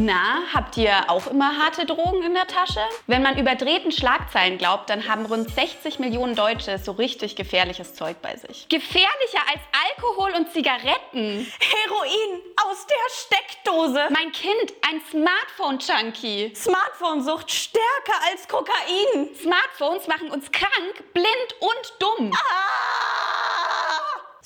Na, habt ihr auch immer harte Drogen in der Tasche? Wenn man überdrehten Schlagzeilen glaubt, dann haben rund 60 Millionen Deutsche so richtig gefährliches Zeug bei sich. Gefährlicher als Alkohol und Zigaretten. Heroin aus der Steckdose. Mein Kind, ein Smartphone-Junkie. Smartphone-Sucht stärker als Kokain. Smartphones machen uns krank, blind und dumm.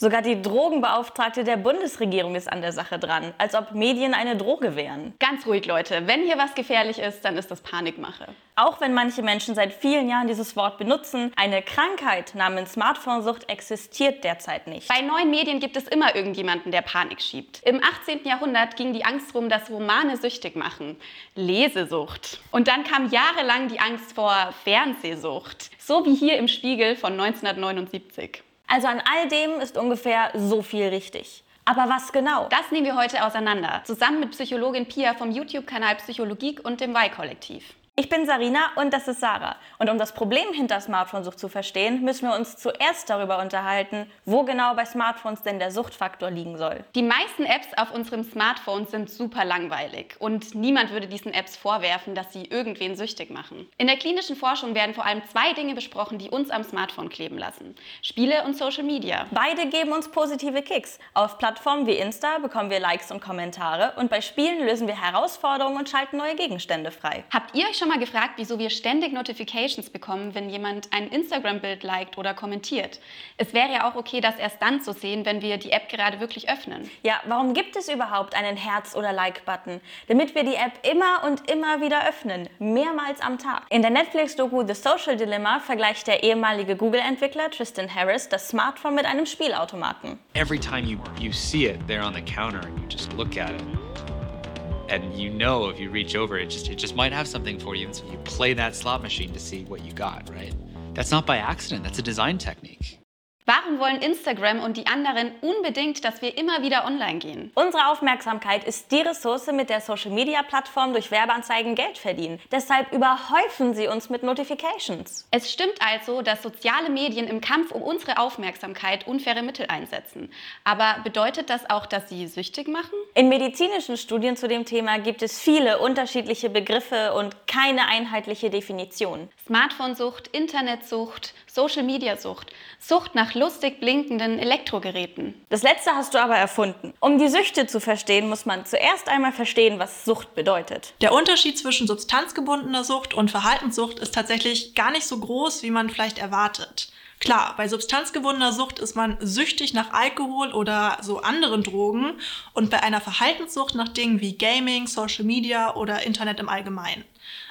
Sogar die Drogenbeauftragte der Bundesregierung ist an der Sache dran, als ob Medien eine Droge wären. Ganz ruhig, Leute. Wenn hier was gefährlich ist, dann ist das Panikmache. Auch wenn manche Menschen seit vielen Jahren dieses Wort benutzen, eine Krankheit namens Smartphone-Sucht existiert derzeit nicht. Bei neuen Medien gibt es immer irgendjemanden, der Panik schiebt. Im 18. Jahrhundert ging die Angst rum, dass Romane süchtig machen. Lesesucht. Und dann kam jahrelang die Angst vor Fernsehsucht. So wie hier im Spiegel von 1979. Also an all dem ist ungefähr so viel richtig. Aber was genau? Das nehmen wir heute auseinander, zusammen mit Psychologin Pia vom YouTube-Kanal Psychologie und dem Y-Kollektiv. Ich bin Sarina und das ist Sarah. Und um das Problem hinter Smartphone-Sucht zu verstehen, müssen wir uns zuerst darüber unterhalten, wo genau bei Smartphones denn der Suchtfaktor liegen soll. Die meisten Apps auf unserem Smartphone sind super langweilig und niemand würde diesen Apps vorwerfen, dass sie irgendwen süchtig machen. In der klinischen Forschung werden vor allem zwei Dinge besprochen, die uns am Smartphone kleben lassen. Spiele und Social Media. Beide geben uns positive Kicks. Auf Plattformen wie Insta bekommen wir Likes und Kommentare und bei Spielen lösen wir Herausforderungen und schalten neue Gegenstände frei. Habt ihr euch schon mal gefragt, wieso wir ständig Notifications bekommen, wenn jemand ein Instagram-Bild liked oder kommentiert? Es wäre ja auch okay, das erst dann zu sehen, wenn wir die App gerade wirklich öffnen. Ja, warum gibt es überhaupt einen Herz- oder Like-Button? Damit wir die App immer und immer wieder öffnen, mehrmals am Tag. In der Netflix-Doku The Social Dilemma vergleicht der ehemalige Google-Entwickler Tristan Harris das Smartphone mit einem Spielautomaten. Every time you, you see it there on the counter and you just look at it, and you know if you reach over it just it just might have something for you and so you play that slot machine to see what you got right? That's not by accident. That's a design technique Warum wollen Instagram und die anderen unbedingt, dass wir immer wieder online gehen? Unsere Aufmerksamkeit ist die Ressource, mit der Social-Media-Plattformen durch Werbeanzeigen Geld verdienen. Deshalb überhäufen sie uns mit Notifications. Es stimmt also, dass soziale Medien im Kampf um unsere Aufmerksamkeit unfaire Mittel einsetzen. Aber bedeutet das auch, dass sie süchtig machen? In medizinischen Studien zu dem Thema gibt es viele unterschiedliche Begriffe und keine einheitliche Definition. Smartphone-Sucht, Internetsucht, Social-Media-Sucht, Sucht nach lustig blinkenden Elektrogeräten. Das letzte hast du aber erfunden. Um die Süchte zu verstehen, muss man zuerst einmal verstehen, was Sucht bedeutet. Der Unterschied zwischen substanzgebundener Sucht und Verhaltenssucht ist tatsächlich gar nicht so groß, wie man vielleicht erwartet. Klar, bei substanzgebundener Sucht ist man süchtig nach Alkohol oder so anderen Drogen und bei einer Verhaltenssucht nach Dingen wie Gaming, Social Media oder Internet im Allgemeinen.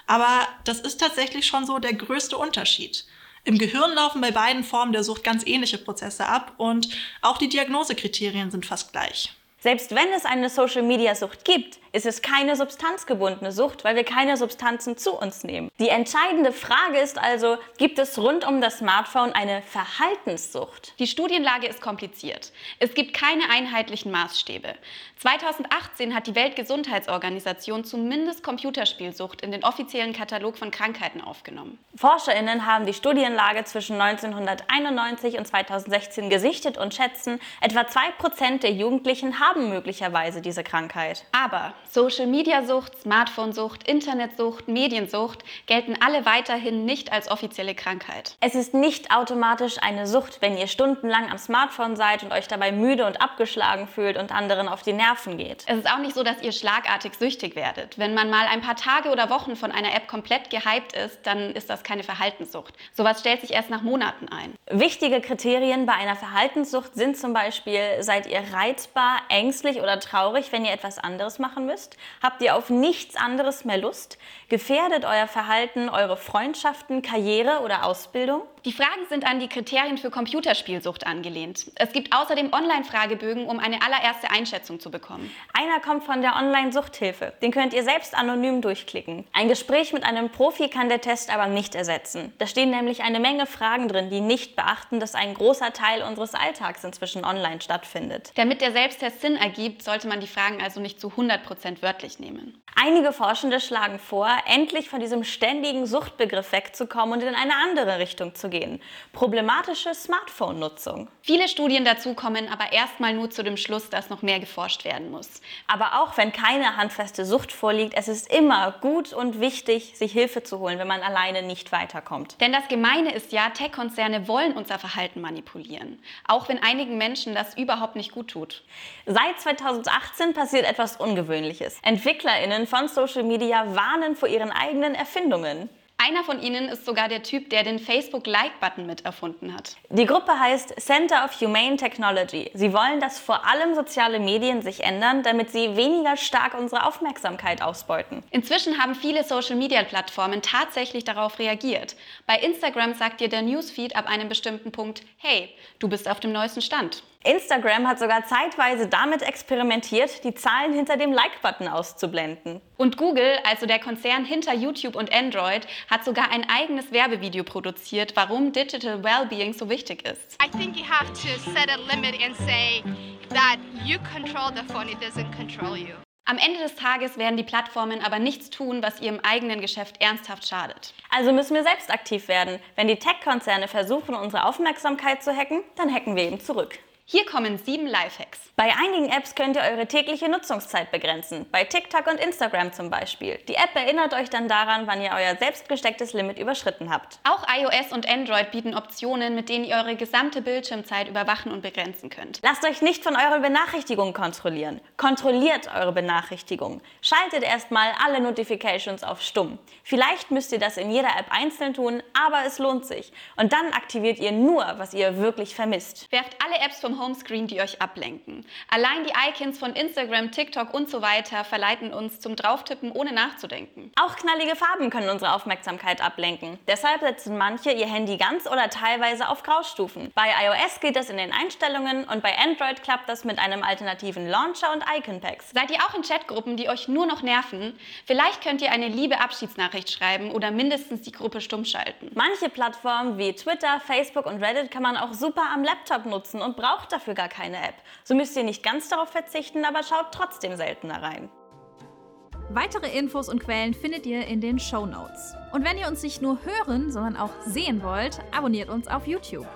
Aber das ist tatsächlich schon so der größte Unterschied. Im Gehirn laufen bei beiden Formen der Sucht ganz ähnliche Prozesse ab und auch die Diagnosekriterien sind fast gleich. Selbst wenn es eine Social-Media-Sucht gibt, ist es keine substanzgebundene Sucht, weil wir keine Substanzen zu uns nehmen. Die entscheidende Frage ist also, gibt es rund um das Smartphone eine Verhaltenssucht? Die Studienlage ist kompliziert. Es gibt keine einheitlichen Maßstäbe. 2018 hat die Weltgesundheitsorganisation zumindest Computerspielsucht in den offiziellen Katalog von Krankheiten aufgenommen. Forscherinnen haben die Studienlage zwischen 1991 und 2016 gesichtet und schätzen, etwa 2% der Jugendlichen haben möglicherweise diese Krankheit. Aber Social-Media-Sucht, Smartphone-Sucht, Internetsucht, Mediensucht gelten alle weiterhin nicht als offizielle Krankheit. Es ist nicht automatisch eine Sucht, wenn ihr stundenlang am Smartphone seid und euch dabei müde und abgeschlagen fühlt und anderen auf die Nerven geht. Es ist auch nicht so, dass ihr schlagartig süchtig werdet. Wenn man mal ein paar Tage oder Wochen von einer App komplett gehypt ist, dann ist das keine Verhaltenssucht. Sowas stellt sich erst nach Monaten ein. Wichtige Kriterien bei einer Verhaltenssucht sind zum Beispiel, seid ihr reizbar, ängstlich oder traurig, wenn ihr etwas anderes machen müsst? Habt ihr auf nichts anderes mehr Lust? Gefährdet euer Verhalten eure Freundschaften, Karriere oder Ausbildung? Die Fragen sind an die Kriterien für Computerspielsucht angelehnt. Es gibt außerdem Online-Fragebögen, um eine allererste Einschätzung zu bekommen. Einer kommt von der Online-Suchthilfe. Den könnt ihr selbst anonym durchklicken. Ein Gespräch mit einem Profi kann der Test aber nicht ersetzen. Da stehen nämlich eine Menge Fragen drin, die nicht beachten, dass ein großer Teil unseres Alltags inzwischen online stattfindet. Damit der Selbsttest Sinn ergibt, sollte man die Fragen also nicht zu 100% wörtlich nehmen. Einige Forschende schlagen vor, endlich von diesem ständigen Suchtbegriff wegzukommen und in eine andere Richtung zu umzugehen. Problematische Smartphone-Nutzung. Viele Studien dazu kommen aber erstmal nur zu dem Schluss, dass noch mehr geforscht werden muss. Aber auch wenn keine handfeste Sucht vorliegt, es ist immer gut und wichtig, sich Hilfe zu holen, wenn man alleine nicht weiterkommt. Denn das Gemeine ist ja, Tech-Konzerne wollen unser Verhalten manipulieren. Auch wenn einigen Menschen das überhaupt nicht gut tut. Seit 2018 passiert etwas Ungewöhnliches. EntwicklerInnen von Social Media warnen vor ihren eigenen Erfindungen. Einer von ihnen ist sogar der Typ, der den Facebook-Like-Button mit erfunden hat. Die Gruppe heißt Center of Humane Technology. Sie wollen, dass vor allem soziale Medien sich ändern, damit sie weniger stark unsere Aufmerksamkeit ausbeuten. Inzwischen haben viele Social-Media-Plattformen tatsächlich darauf reagiert. Bei Instagram sagt dir der Newsfeed ab einem bestimmten Punkt, hey, du bist auf dem neuesten Stand. Instagram hat sogar zeitweise damit experimentiert, die Zahlen hinter dem Like-Button auszublenden. Und Google, also der Konzern hinter YouTube und Android, hat sogar ein eigenes Werbevideo produziert, warum Digital Wellbeing so wichtig ist. I think you have to set a limit and say that you control the phone, it doesn't control you. Am Ende des Tages werden die Plattformen aber nichts tun, was ihrem eigenen Geschäft ernsthaft schadet. Also müssen wir selbst aktiv werden. Wenn die Tech-Konzerne versuchen, unsere Aufmerksamkeit zu hacken, dann hacken wir eben zurück. Hier kommen sieben Lifehacks. Bei einigen Apps könnt ihr eure tägliche Nutzungszeit begrenzen. Bei TikTok und Instagram zum Beispiel. Die App erinnert euch dann daran, wann ihr euer selbst gestecktes Limit überschritten habt. Auch iOS und Android bieten Optionen, mit denen ihr eure gesamte Bildschirmzeit überwachen und begrenzen könnt. Lasst euch nicht von euren Benachrichtigungen kontrollieren. Kontrolliert eure Benachrichtigungen. Schaltet erstmal alle Notifications auf Stumm. Vielleicht müsst ihr das in jeder App einzeln tun, aber es lohnt sich. Und dann aktiviert ihr nur, was ihr wirklich vermisst. Werft alle Apps vom Homescreen, die euch ablenken. Allein die Icons von Instagram, TikTok und so weiter verleiten uns zum Drauftippen, ohne nachzudenken. Auch knallige Farben können unsere Aufmerksamkeit ablenken. Deshalb setzen manche ihr Handy ganz oder teilweise auf Graustufen. Bei iOS geht das in den Einstellungen und bei Android klappt das mit einem alternativen Launcher und Icon-Packs. Seid ihr auch in Chatgruppen, die euch nur noch nerven? Vielleicht könnt ihr eine liebe Abschiedsnachricht schreiben oder mindestens die Gruppe stumm schalten. Manche Plattformen wie Twitter, Facebook und Reddit kann man auch super am Laptop nutzen und braucht dafür gar keine App. So müsst ihr nicht ganz darauf verzichten, aber schaut trotzdem seltener rein. Weitere Infos und Quellen findet ihr in den Show Notes. Und wenn ihr uns nicht nur hören, sondern auch sehen wollt, abonniert uns auf YouTube.